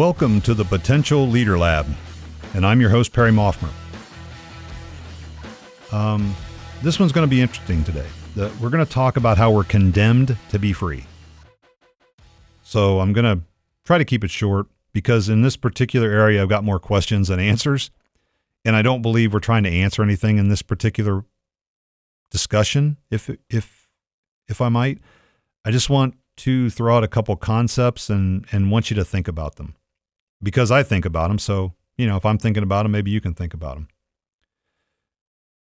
Welcome to the Potential Leader Lab, and I'm your host, Perry Maughmer. Um, this one's going to be interesting today. The, we're going to talk about how we're condemned to be free. So I'm going to try to keep it short because in this particular area, I've got more questions than answers. And I don't believe we're trying to answer anything in this particular discussion, if, if, if I might. I just want to throw out a couple concepts and, and want you to think about them because I think about them. So, you know, if I'm thinking about them, maybe you can think about them.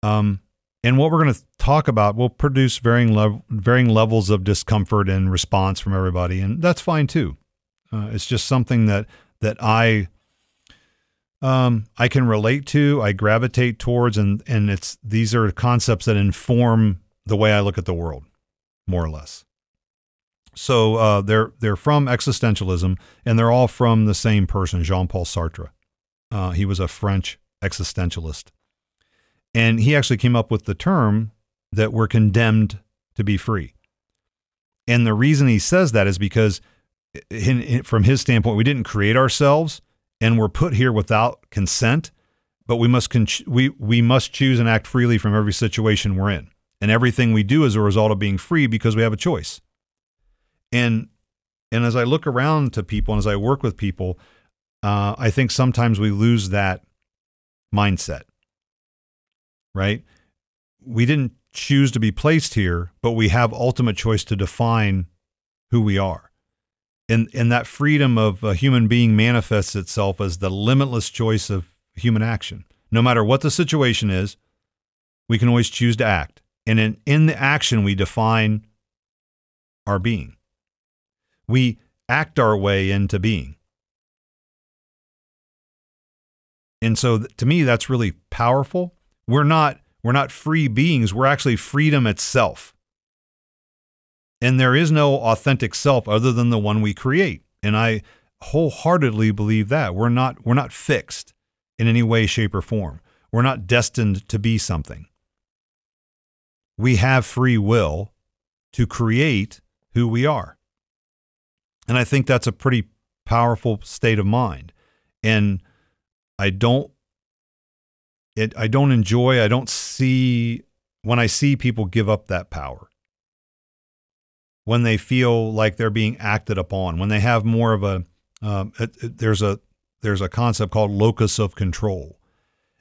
Um, and what we're going to talk about will produce varying lev- varying levels of discomfort and response from everybody, and that's fine too. Uh, it's just something that that I um, I can relate to, I gravitate towards, and and it's these are concepts that inform the way I look at the world, more or less. So uh, they're they're from existentialism, and they're all from the same person, Jean Paul Sartre. Uh, he was a French existentialist, and he actually came up with the term that we're condemned to be free. And the reason he says that is because, in, in, from his standpoint, we didn't create ourselves, and we're put here without consent. But we must con- we we must choose and act freely from every situation we're in, and everything we do is a result of being free because we have a choice. And and as I look around to people and as I work with people, uh, I think sometimes we lose that mindset. Right? We didn't choose to be placed here, but we have ultimate choice to define who we are. And and that freedom of a human being manifests itself as the limitless choice of human action. No matter what the situation is, we can always choose to act. And in, in the action, we define our being we act our way into being. And so to me that's really powerful. We're not we're not free beings, we're actually freedom itself. And there is no authentic self other than the one we create. And I wholeheartedly believe that. We're not we're not fixed in any way shape or form. We're not destined to be something. We have free will to create who we are. And I think that's a pretty powerful state of mind. And I don't it I don't enjoy, I don't see when I see people give up that power. When they feel like they're being acted upon, when they have more of a um, it, it, there's a there's a concept called locus of control.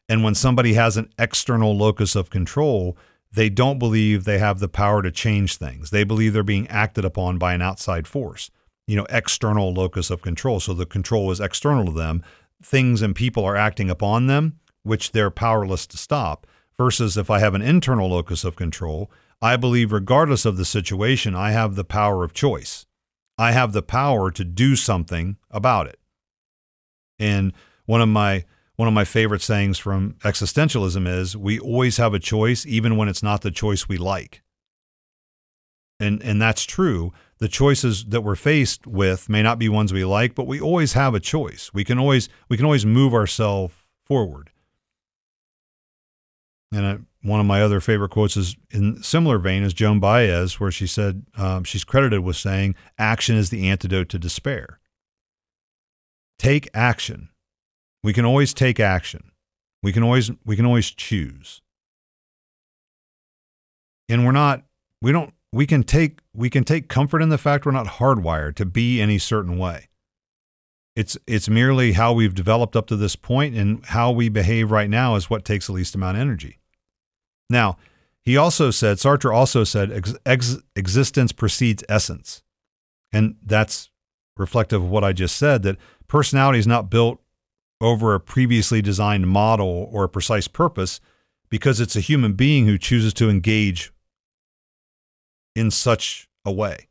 And when somebody has an external locus of control, they don't believe they have the power to change things. They believe they're being acted upon by an outside force you know, external locus of control. So the control is external to them. Things and people are acting upon them, which they're powerless to stop. Versus if I have an internal locus of control, I believe, regardless of the situation, I have the power of choice. I have the power to do something about it. And one of my one of my favorite sayings from existentialism is we always have a choice even when it's not the choice we like. And and that's true, the choices that we're faced with may not be ones we like, but we always have a choice. We can always we can always move ourselves forward. And I, one of my other favorite quotes is in similar vein as Joan Baez, where she said um, she's credited with saying, "Action is the antidote to despair." Take action. We can always take action. We can always we can always choose. And we're not we don't we can take we can take comfort in the fact we're not hardwired to be any certain way. It's it's merely how we've developed up to this point and how we behave right now is what takes the least amount of energy. Now, he also said Sartre also said ex, ex, existence precedes essence. And that's reflective of what I just said that personality is not built over a previously designed model or a precise purpose because it's a human being who chooses to engage in such a way.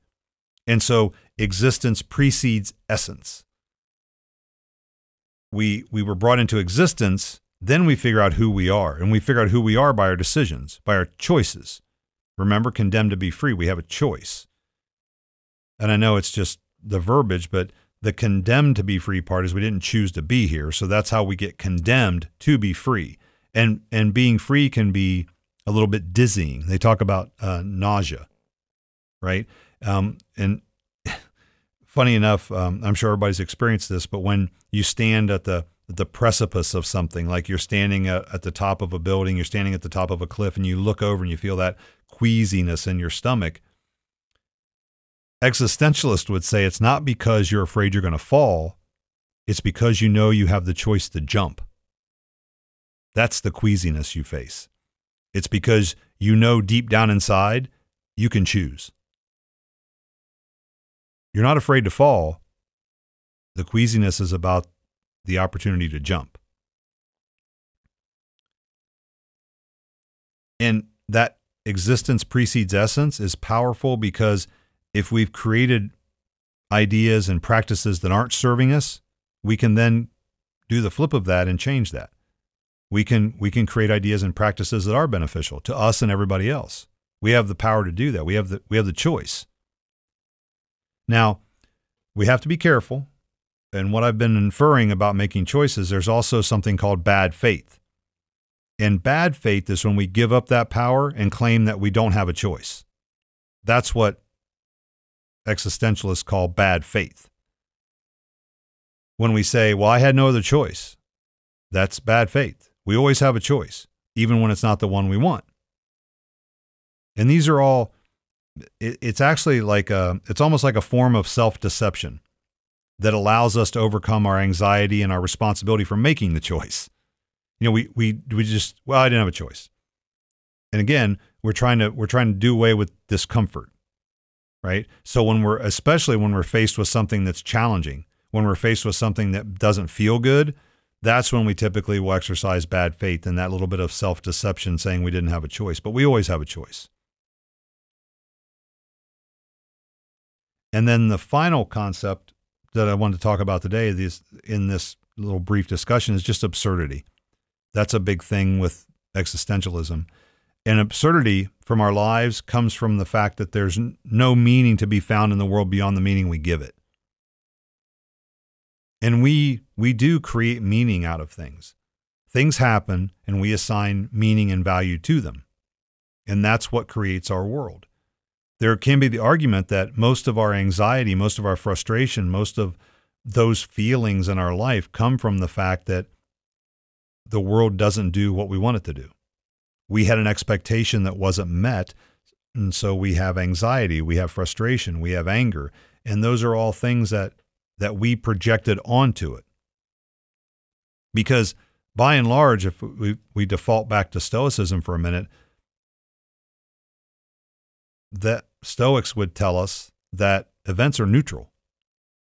And so existence precedes essence. We, we were brought into existence, then we figure out who we are. And we figure out who we are by our decisions, by our choices. Remember, condemned to be free, we have a choice. And I know it's just the verbiage, but the condemned to be free part is we didn't choose to be here. So that's how we get condemned to be free. And, and being free can be a little bit dizzying. They talk about uh, nausea right? Um, and funny enough, um, I'm sure everybody's experienced this, but when you stand at the the precipice of something, like you're standing at, at the top of a building, you're standing at the top of a cliff, and you look over and you feel that queasiness in your stomach. Existentialist would say it's not because you're afraid you're going to fall, it's because you know you have the choice to jump. That's the queasiness you face. It's because you know deep down inside you can choose. You're not afraid to fall. The queasiness is about the opportunity to jump. And that existence precedes essence is powerful because if we've created ideas and practices that aren't serving us, we can then do the flip of that and change that. We can we can create ideas and practices that are beneficial to us and everybody else. We have the power to do that. We have the we have the choice. Now, we have to be careful. And what I've been inferring about making choices, there's also something called bad faith. And bad faith is when we give up that power and claim that we don't have a choice. That's what existentialists call bad faith. When we say, well, I had no other choice, that's bad faith. We always have a choice, even when it's not the one we want. And these are all it, it's actually like a, it's almost like a form of self deception that allows us to overcome our anxiety and our responsibility for making the choice. You know, we we we just well, I didn't have a choice. And again, we're trying to we're trying to do away with discomfort. Right? So when we're especially when we're faced with something that's challenging, when we're faced with something that doesn't feel good, that's when we typically will exercise bad faith and that little bit of self-deception saying we didn't have a choice, but we always have a choice. And then the final concept that I want to talk about today this, in this little brief discussion is just absurdity. That's a big thing with existentialism. And absurdity from our lives comes from the fact that there's no meaning to be found in the world beyond the meaning we give it. And we we do create meaning out of things. Things happen and we assign meaning and value to them. And that's what creates our world there can be the argument that most of our anxiety, most of our frustration, most of those feelings in our life come from the fact that the world doesn't do what we want it to do. We had an expectation that wasn't met. And so we have anxiety, we have frustration, we have anger. And those are all things that, that we projected onto it. Because by and large, if we, we default back to Stoicism for a minute, that Stoics would tell us that events are neutral.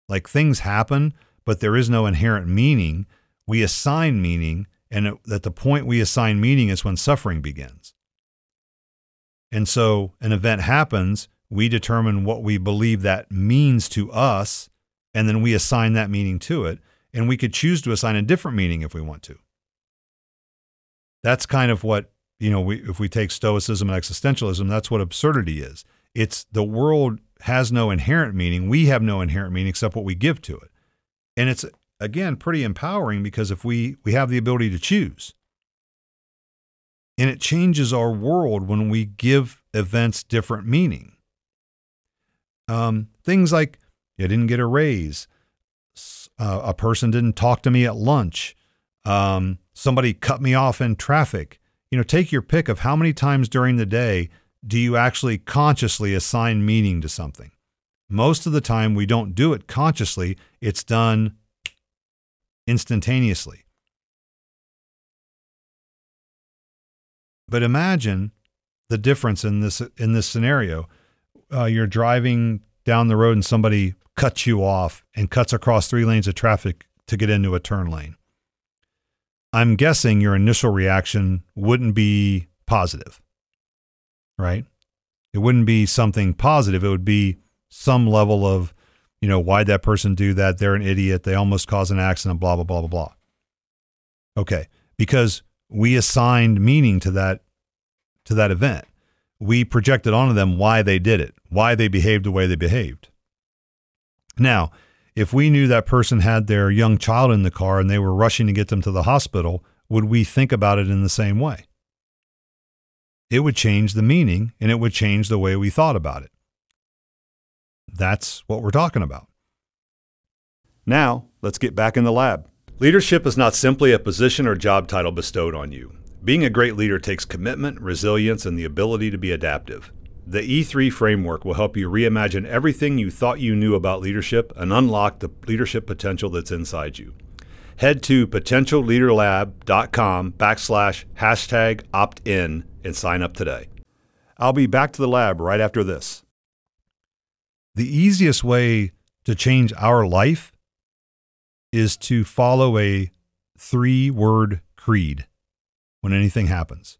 Like things happen, but there is no inherent meaning. We assign meaning, and it, at the point we assign meaning is when suffering begins. And so an event happens, we determine what we believe that means to us, and then we assign that meaning to it. And we could choose to assign a different meaning if we want to. That's kind of what, you know, we, if we take Stoicism and existentialism, that's what absurdity is. It's the world has no inherent meaning. We have no inherent meaning except what we give to it. And it's again pretty empowering because if we we have the ability to choose. And it changes our world when we give events different meaning. Um, things like I didn't get a raise, uh, a person didn't talk to me at lunch, um, somebody cut me off in traffic. You know, take your pick of how many times during the day do you actually consciously assign meaning to something? Most of the time, we don't do it consciously, it's done instantaneously. But imagine the difference in this in this scenario. Uh, you're driving down the road and somebody cuts you off and cuts across three lanes of traffic to get into a turn lane. I'm guessing your initial reaction wouldn't be positive right? It wouldn't be something positive. It would be some level of, you know, why'd that person do that? They're an idiot. They almost caused an accident, blah, blah, blah, blah, blah. Okay. Because we assigned meaning to that to that event. We projected onto them why they did it, why they behaved the way they behaved. Now, if we knew that person had their young child in the car and they were rushing to get them to the hospital, would we think about it in the same way? It would change the meaning and it would change the way we thought about it. That's what we're talking about. Now, let's get back in the lab. Leadership is not simply a position or job title bestowed on you. Being a great leader takes commitment, resilience, and the ability to be adaptive. The E3 framework will help you reimagine everything you thought you knew about leadership and unlock the leadership potential that's inside you. Head to potentialleaderlab.com backslash hashtag opt in and sign up today. I'll be back to the lab right after this. The easiest way to change our life is to follow a three word creed when anything happens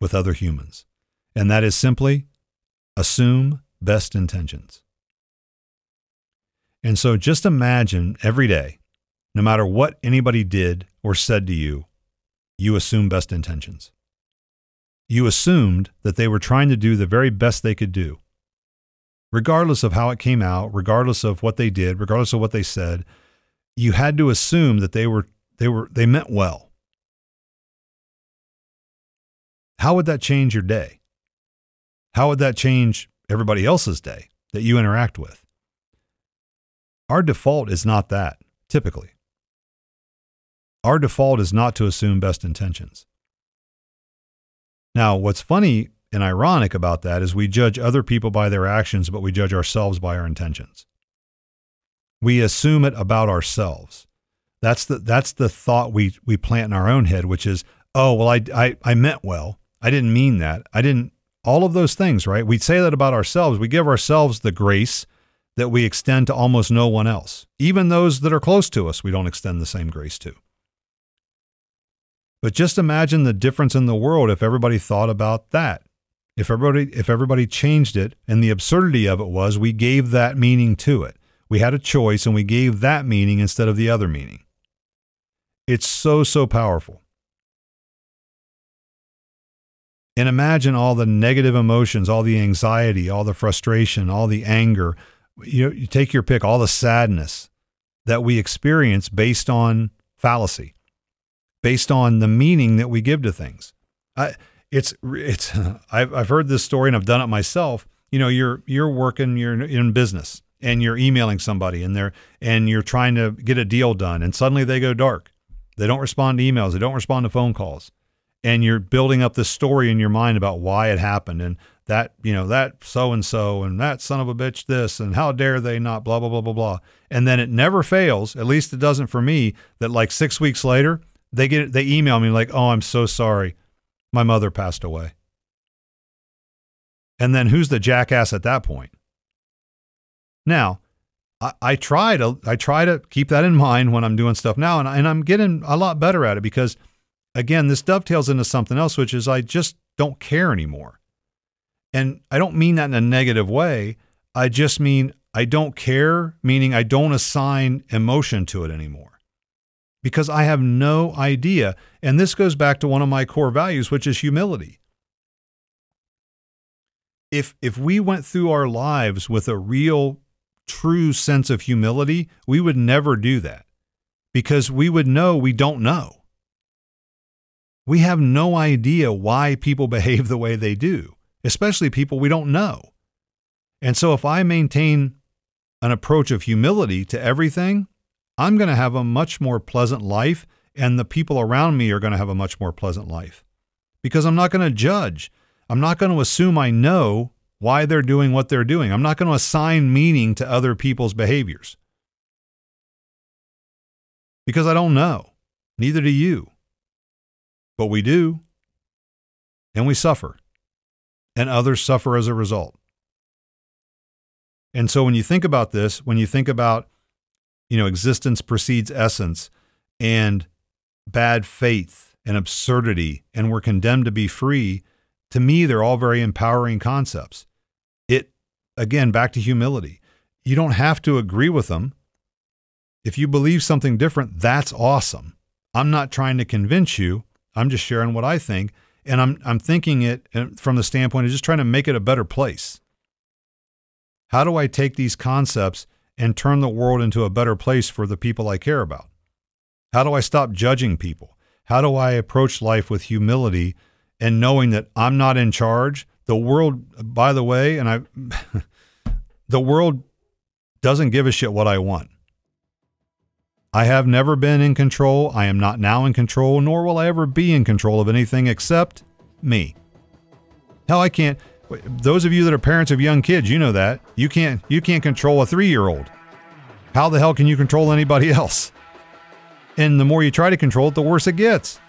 with other humans. And that is simply assume best intentions. And so just imagine every day, no matter what anybody did or said to you, you assume best intentions. You assumed that they were trying to do the very best they could do. Regardless of how it came out, regardless of what they did, regardless of what they said, you had to assume that they were they were they meant well. How would that change your day? How would that change everybody else's day that you interact with? Our default is not that, typically. Our default is not to assume best intentions. Now, what's funny and ironic about that is we judge other people by their actions, but we judge ourselves by our intentions. We assume it about ourselves. That's the, that's the thought we, we plant in our own head, which is, oh, well, I, I, I meant well. I didn't mean that. I didn't, all of those things, right? We say that about ourselves. We give ourselves the grace that we extend to almost no one else. Even those that are close to us, we don't extend the same grace to. But just imagine the difference in the world if everybody thought about that. If everybody if everybody changed it and the absurdity of it was we gave that meaning to it. We had a choice and we gave that meaning instead of the other meaning. It's so so powerful. And imagine all the negative emotions, all the anxiety, all the frustration, all the anger. You, know, you take your pick, all the sadness that we experience based on fallacy, based on the meaning that we give to things. I, it's it's I've I've heard this story and I've done it myself. You know, you're you're working, you're in business, and you're emailing somebody, and they're and you're trying to get a deal done, and suddenly they go dark. They don't respond to emails. They don't respond to phone calls and you're building up this story in your mind about why it happened and that you know that so and so and that son of a bitch this and how dare they not blah blah blah blah blah and then it never fails at least it doesn't for me that like 6 weeks later they get they email me like oh I'm so sorry my mother passed away and then who's the jackass at that point now I, I try to I try to keep that in mind when I'm doing stuff now and, and I'm getting a lot better at it because again, this dovetails into something else, which is I just don't care anymore. And I don't mean that in a negative way. I just mean I don't care, meaning I don't assign emotion to it anymore because I have no idea. And this goes back to one of my core values, which is humility. If, if we went through our lives with a real, true sense of humility, we would never do that because we would know we don't know. We have no idea why people behave the way they do, especially people we don't know. And so if I maintain an approach of humility to everything, I'm going to have a much more pleasant life, and the people around me are going to have a much more pleasant life because I'm not going to judge. I'm not going to assume I know why they're doing what they're doing. I'm not going to assign meaning to other people's behaviors because I don't know. Neither do you. But we do. And we suffer. And others suffer as a result. And so when you think about this, when you think about, you know, existence precedes essence and bad faith and absurdity, and we're condemned to be free, to me, they're all very empowering concepts. It, again, back to humility. You don't have to agree with them. If you believe something different, that's awesome. I'm not trying to convince you. I'm just sharing what I think, and I'm I'm thinking it from the standpoint of just trying to make it a better place. How do I take these concepts and turn the world into a better place for the people I care about? How do I stop judging people? How do I approach life with humility and knowing that I'm not in charge? The world, by the way, and I the world doesn't give a shit what I want. I have never been in control. I am not now in control, nor will I ever be in control of anything except me. Hell, I can't. Those of you that are parents of young kids, you know that you can't you can't control a three year old. How the hell can you control anybody else? And the more you try to control it, the worse it gets.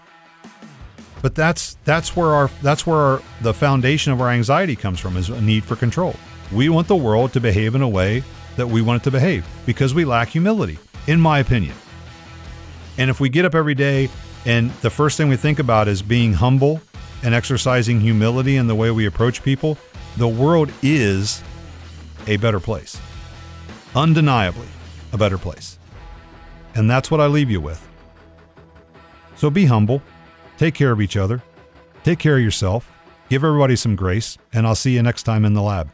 But that's that's where our that's where our, the foundation of our anxiety comes from is a need for control. We want the world to behave in a way that we want it to behave because we lack humility, in my opinion. And if we get up every day and the first thing we think about is being humble and exercising humility in the way we approach people, the world is a better place. Undeniably a better place. And that's what I leave you with. So be humble Take care of each other. Take care of yourself. Give everybody some grace, and I'll see you next time in the lab.